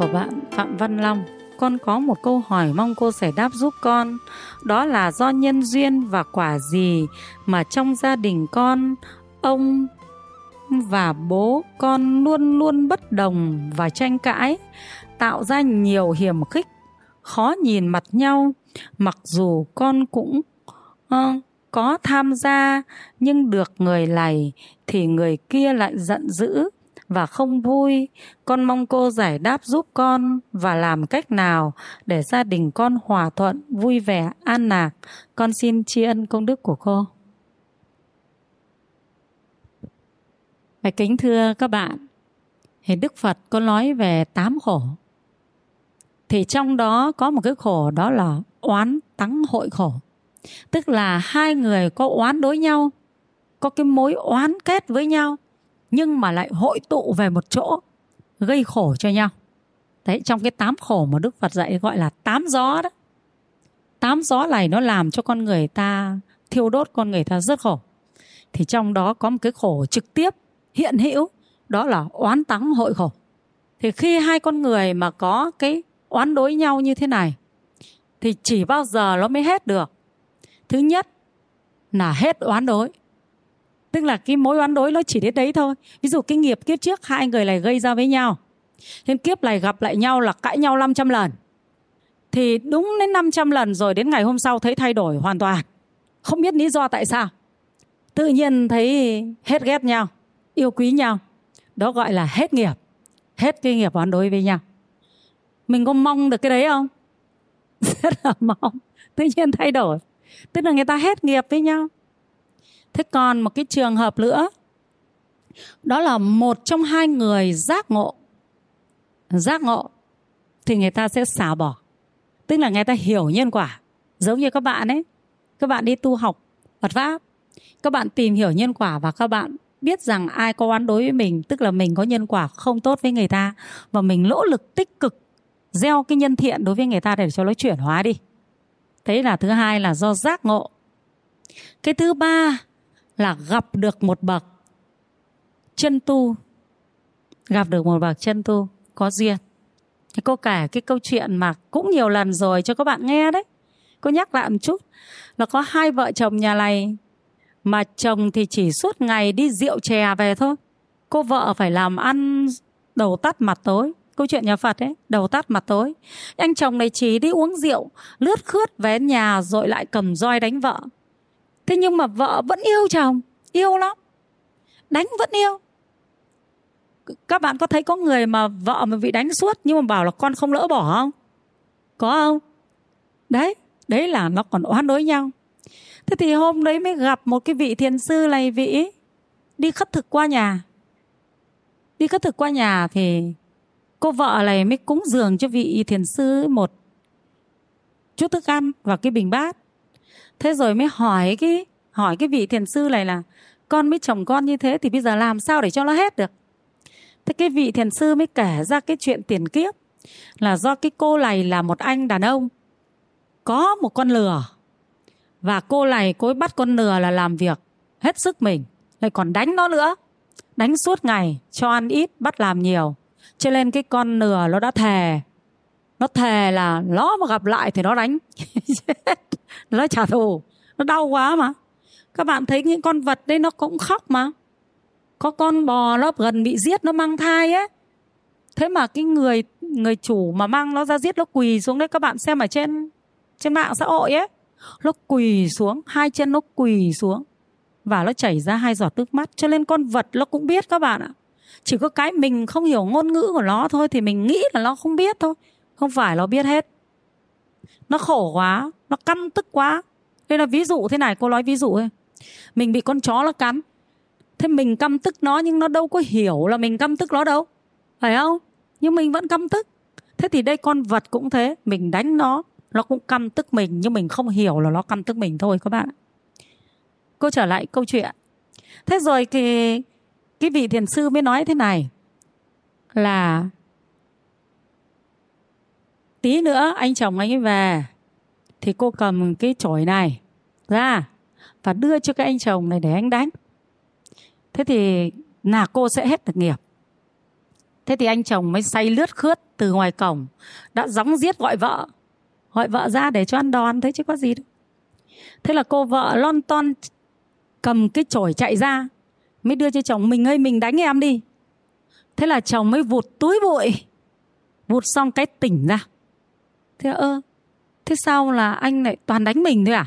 của bạn Phạm Văn Long. Con có một câu hỏi mong cô giải đáp giúp con. Đó là do nhân duyên và quả gì Mà trong gia đình con Ông và bố con luôn luôn bất đồng và tranh cãi Tạo ra nhiều hiểm khích Khó nhìn mặt nhau. Mặc dù con cũng uh, có tham gia Nhưng được người này thì người kia lại giận dữ và không vui. Con mong cô giải đáp giúp con và làm cách nào để gia đình con hòa thuận, vui vẻ, an lạc. Con xin tri ân công đức của cô. bài kính thưa các bạn, thì Đức Phật có nói về tám khổ. Thì trong đó có một cái khổ đó là oán tắng hội khổ. Tức là hai người có oán đối nhau, có cái mối oán kết với nhau nhưng mà lại hội tụ về một chỗ, gây khổ cho nhau. Đấy, trong cái tám khổ mà đức phật dạy gọi là tám gió đó. Tám gió này nó làm cho con người ta thiêu đốt, con người ta rất khổ. Thì trong đó có một cái khổ trực tiếp, hiện hữu, đó là oán tắng hội khổ. Thì khi hai con người mà có cái oán đối nhau như thế này, thì chỉ bao giờ nó mới hết được. Thứ nhất là hết oán đối tức là cái mối oán đối nó chỉ đến đấy thôi. Ví dụ cái nghiệp kiếp trước, hai người này gây ra với nhau. Nên kiếp này gặp lại nhau là cãi nhau 500 lần. Thì đúng đến 500 lần rồi đến ngày hôm sau thấy thay đổi hoàn toàn. Không biết lý do tại sao. Tự nhiên thấy hết ghét nhau, yêu quý nhau. Đó gọi là hết nghiệp, hết cái nghiệp oán đối với nhau. Mình có mong được cái đấy không? Rất là mong. Tự nhiên thay đổi. Tức là người ta hết nghiệp với nhau thế còn một cái trường hợp nữa. Đó là một trong hai người giác ngộ. Giác ngộ thì người ta sẽ xả bỏ. Tức là người ta hiểu nhân quả. Giống như các bạn ấy. Các bạn đi tu học Phật pháp. Các bạn tìm hiểu nhân quả và các bạn biết rằng ai có oán đối với mình, tức là mình có nhân quả không tốt với người ta, và mình nỗ lực tích cực gieo cái nhân thiện đối với người ta để cho nó chuyển hóa đi. Thế là thứ hai là do giác ngộ. Cái thứ ba là gặp được một bậc chân tu, gặp được một bậc chân tu có duyên. Cô kể cái câu chuyện mà cũng nhiều lần rồi cho các bạn nghe đấy. Cô nhắc lại một chút là có hai vợ chồng nhà này mà chồng thì chỉ suốt ngày đi rượu chè về thôi. Cô vợ phải làm ăn đầu tắt mặt tối. Câu chuyện nhà phật ấy, đầu tắt mặt tối. Anh chồng này chỉ đi uống rượu, lướt khướt về nhà rồi lại cầm roi đánh vợ thế nhưng mà vợ vẫn yêu chồng, yêu lắm. Đánh vẫn yêu. Các bạn có thấy có người mà vợ mà bị đánh suốt nhưng mà bảo là con không lỡ bỏ không? Có không? Đấy đấy là nó còn oán đối nhau. Thế thì hôm đấy mới gặp một cái vị thiền sư này vị đi khất thực qua nhà. Đi khất thực qua nhà thì cô vợ này mới cúng dường cho vị thiền sư một chút thức ăn và cái bình bát thế rồi mới hỏi cái hỏi cái vị thiền sư này là, con mới chồng con như thế thì bây giờ làm sao để cho nó hết được? Thế cái vị thiền sư mới kể ra cái chuyện tiền kiếp, là do cái cô này là một anh đàn ông, có một con lừa. Và cô này, cô ấy bắt con lừa là làm việc hết sức mình, lại còn đánh nó nữa. Đánh suốt ngày, cho ăn ít, bắt làm nhiều. Cho nên cái con lừa nó đã thề, nó thề là nó mà gặp lại thì nó đánh. nó trả thù, nó đau quá mà. Các bạn thấy những con vật đấy nó cũng khóc mà. Có con bò nó gần bị giết nó mang thai ấy. Thế mà cái người người chủ mà mang nó ra giết nó quỳ xuống đấy, các bạn xem ở trên trên mạng xã hội ấy. Nó quỳ xuống, hai chân nó quỳ xuống và nó chảy ra hai giọt nước mắt. Cho nên con vật nó cũng biết các bạn ạ. Chỉ có cái mình không hiểu ngôn ngữ của nó thôi thì mình nghĩ là nó không biết thôi. Không phải nó biết hết. Nó khổ quá nó căm tức quá. Đây là ví dụ thế này, cô nói ví dụ thôi. Mình bị con chó nó cắn. Thế mình căm tức nó nhưng nó đâu có hiểu là mình căm tức nó đâu. Phải không? Nhưng mình vẫn căm tức. Thế thì đây con vật cũng thế. Mình đánh nó nó cũng căm tức mình nhưng mình không hiểu là nó căm tức mình thôi các bạn cô trở lại câu chuyện. Thế rồi thì cái vị thiền sư mới nói thế này là, tí nữa anh chồng anh ấy về thì cô cầm cái chổi này ra và đưa cho cái anh chồng này để anh đánh. Thế thì là cô sẽ hết được nghiệp. Thế thì anh chồng mới say lướt khướt từ ngoài cổng, đã gióng giết gọi vợ gọi vợ ra để cho ăn đòn thế chứ có gì đâu. Thế là cô vợ lon ton cầm cái chổi chạy ra, mới đưa cho chồng mình, ơi, mình đánh em đi. Thế là chồng mới vụt túi bụi, vụt xong cái tỉnh ra. Thế ơ thế sao là anh lại toàn đánh mình thôi à?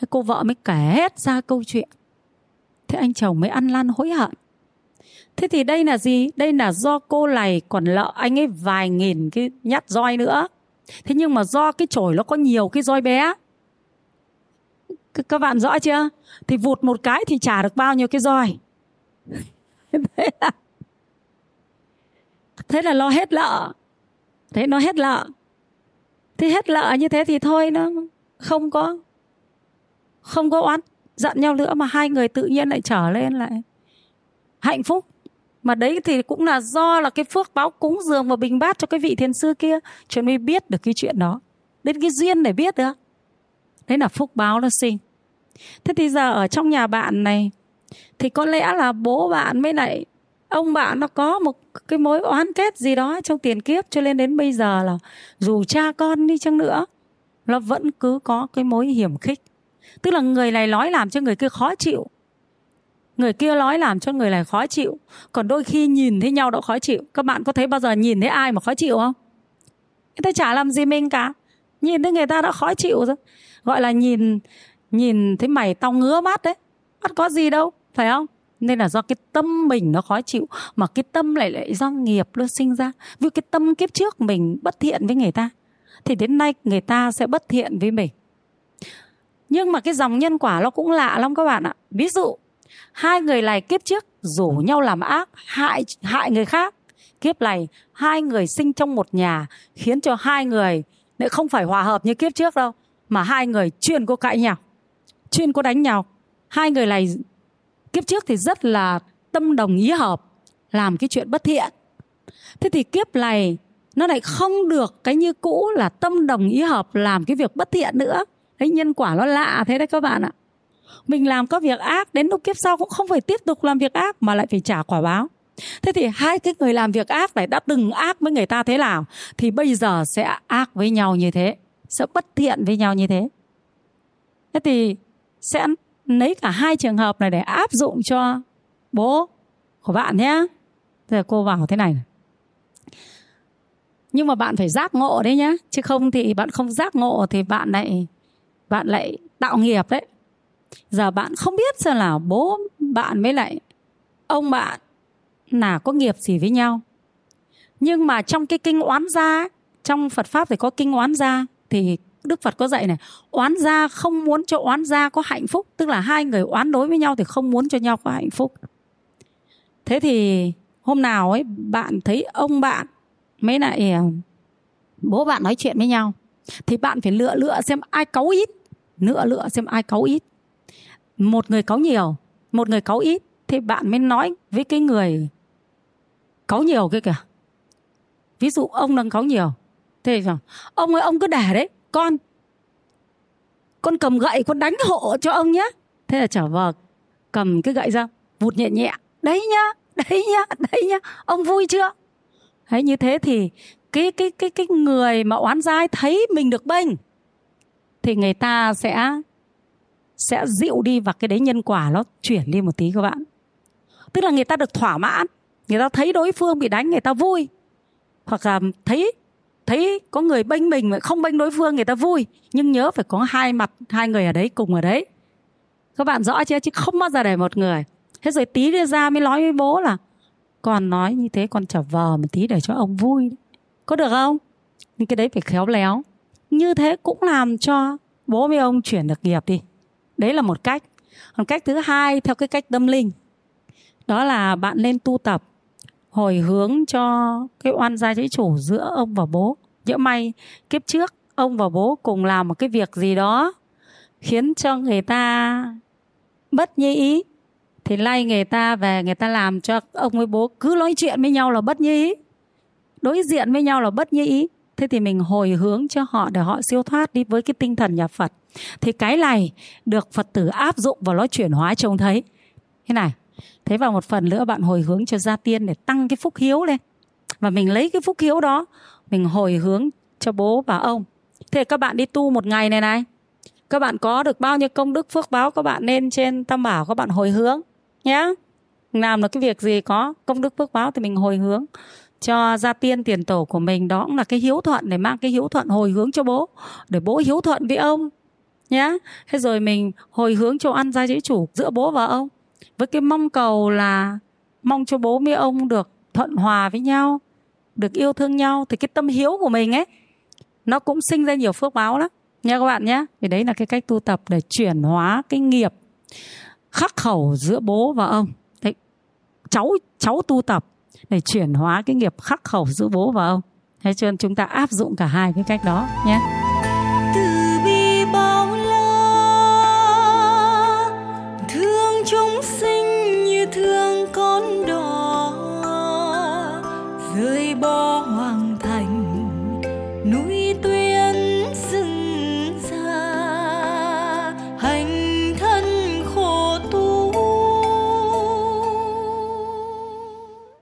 Thế cô vợ mới kể hết ra câu chuyện? Thế anh chồng mới ăn lan hối hận. Thế thì đây là gì? Đây là do cô này còn lợ anh ấy vài nghìn cái nhát roi nữa. Thế nhưng mà do cái chổi nó có nhiều cái roi bé. C- các bạn rõ chưa? Thì vụt một cái thì trả được bao nhiêu cái roi? Thế là thế là lo hết lợ thế nó hết lợ thế hết lợ như thế thì thôi nó không có không có oán giận nhau nữa mà hai người tự nhiên lại trở lên lại. Hạnh phúc. Mà đấy thì cũng là do là cái phước báo cúng dường và bình bát cho cái vị thiên sư kia cho mới biết được cái chuyện đó. Đến cái duyên để biết được. Đấy là phúc báo nó sinh. Thế thì giờ ở trong nhà bạn này, thì có lẽ là bố bạn mới lại ông bạn nó có một cái mối oán kết gì đó trong tiền kiếp cho nên đến bây giờ là dù cha con đi chăng nữa, nó vẫn cứ có cái mối hiểm khích. Tức là người này nói làm cho người kia khó chịu. Người kia nói làm cho người này khó chịu. Còn đôi khi nhìn thấy nhau đã khó chịu. Các bạn có thấy bao giờ nhìn thấy ai mà khó chịu không? Người ta chả làm gì mình cả. Nhìn thấy người ta đã khó chịu rồi. Gọi là nhìn nhìn thấy mày tao ngứa mắt đấy. Mắt có gì đâu, phải không? Nên là do cái tâm mình nó khó chịu, mà cái tâm lại lại do nghiệp nó sinh ra. Vì cái tâm kiếp trước mình bất thiện với người ta, thì đến nay người ta sẽ bất thiện với mình. Nhưng mà cái dòng nhân quả nó cũng lạ lắm các bạn ạ. Ví dụ, hai người này kiếp trước rủ nhau làm ác, hại hại người khác. Kiếp này, hai người sinh trong một nhà, khiến cho hai người lại không phải hòa hợp như kiếp trước đâu, mà hai người chuyên có cãi nhau, chuyên có đánh nhau. Hai người này kiếp trước thì rất là tâm đồng ý hợp, làm cái chuyện bất thiện. Thế thì kiếp này, nó lại không được cái như cũ là tâm đồng ý hợp làm cái việc bất thiện nữa. Đấy, nhân quả nó lạ thế đấy các bạn ạ. Mình làm có việc ác, đến lúc kiếp sau cũng không phải tiếp tục làm việc ác mà lại phải trả quả báo. Thế thì hai cái người làm việc ác này đã từng ác với người ta thế nào, thì bây giờ sẽ ác với nhau như thế, sẽ bất thiện với nhau như thế. Thế thì sẽ lấy cả hai trường hợp này để áp dụng cho bố của bạn nhé. Giờ cô vào thế này nhưng mà bạn phải giác ngộ đấy nhé chứ không thì bạn không giác ngộ thì bạn lại bạn lại tạo nghiệp đấy. Giờ bạn không biết xem là bố bạn với lại ông bạn là có nghiệp gì với nhau. Nhưng mà trong cái kinh oán gia, trong Phật pháp thì có kinh oán gia, thì Đức Phật có dạy này, oán gia không muốn cho oán gia có hạnh phúc, tức là hai người oán đối với nhau thì không muốn cho nhau có hạnh phúc. Thế thì hôm nào ấy, bạn thấy ông bạn mấy lại à, bố bạn nói chuyện với nhau, thì bạn phải lựa lựa xem ai cáu ít, lựa lựa xem ai cáu ít. Một người cáu nhiều, một người cáu ít thì bạn mới nói với cái người cáu nhiều kia kìa. Ví dụ ông đang cáu nhiều, thế thì ông ơi, ông cứ để đấy con. Con cầm gậy, con đánh hộ cho ông nhé thế là trở vợ cầm cái gậy ra, vụt nhẹ nhẹ. Đấy nhá đấy nhá đấy nhá, ông vui chưa? Đấy như thế thì cái cái cái cái người mà oán dai thấy mình được bênh, thì người ta sẽ sẽ dịu đi và cái đấy nhân quả nó chuyển đi một tí các bạn. Tức là người ta được thỏa mãn, người ta thấy đối phương bị đánh, người ta vui. Hoặc là thấy thấy có người bênh mình mà không bênh đối phương người ta vui, nhưng nhớ phải có hai mặt, hai người ở đấy cùng ở đấy. Các bạn rõ chưa? Chứ không bao giờ để một người. Thế rồi tí đưa ra mới nói với bố là, con nói như thế, con trở vờ một tí để cho ông vui. Có được không? Nhưng cái đấy phải khéo léo. Như thế cũng làm cho bố với ông chuyển được nghiệp đi. Đấy là một cách. Còn cách thứ hai, theo cái cách tâm linh. Đó là bạn nên tu tập hồi hướng cho cái oan gia trái chủ giữa ông và bố. Nhỡ may, kiếp trước, ông và bố cùng làm một cái việc gì đó khiến cho người ta bất như ý. Thì lay người ta về, người ta làm cho ông với bố cứ nói chuyện với nhau là bất như ý, đối diện với nhau là bất như ý. Thế thì mình hồi hướng cho họ để họ siêu thoát đi với cái tinh thần nhà Phật. Thì cái này được Phật tử áp dụng và nó chuyển hóa trông thấy. Thế này thế vào một phần nữa bạn hồi hướng cho gia tiên để tăng cái phúc hiếu lên. Và mình lấy cái phúc hiếu đó, mình hồi hướng cho bố và ông. Thế các bạn đi tu một ngày này này. Các bạn có được bao nhiêu công đức phước báo các bạn nên trên tam bảo các bạn hồi hướng nhé làm được cái việc gì có công đức phước báo thì mình hồi hướng cho gia tiên tiền tổ của mình. Đó cũng là cái hiếu thuận để mang cái hiếu thuận hồi hướng cho bố, để bố hiếu thuận với ông nhé thế rồi mình hồi hướng cho ăn gia dĩ chủ giữa bố và ông với cái mong cầu là mong cho bố mẹ ông được thuận hòa với nhau được yêu thương nhau thì cái tâm hiếu của mình ấy nó cũng sinh ra nhiều phước báo lắm. Nha các bạn nhé. Thì đấy là cái cách tu tập để chuyển hóa cái nghiệp khắc khẩu giữa bố và ông. Đấy, cháu cháu tu tập để chuyển hóa cái nghiệp khắc khẩu giữa bố và ông. Thế cho nên chúng ta áp dụng cả hai cái cách đó nhé.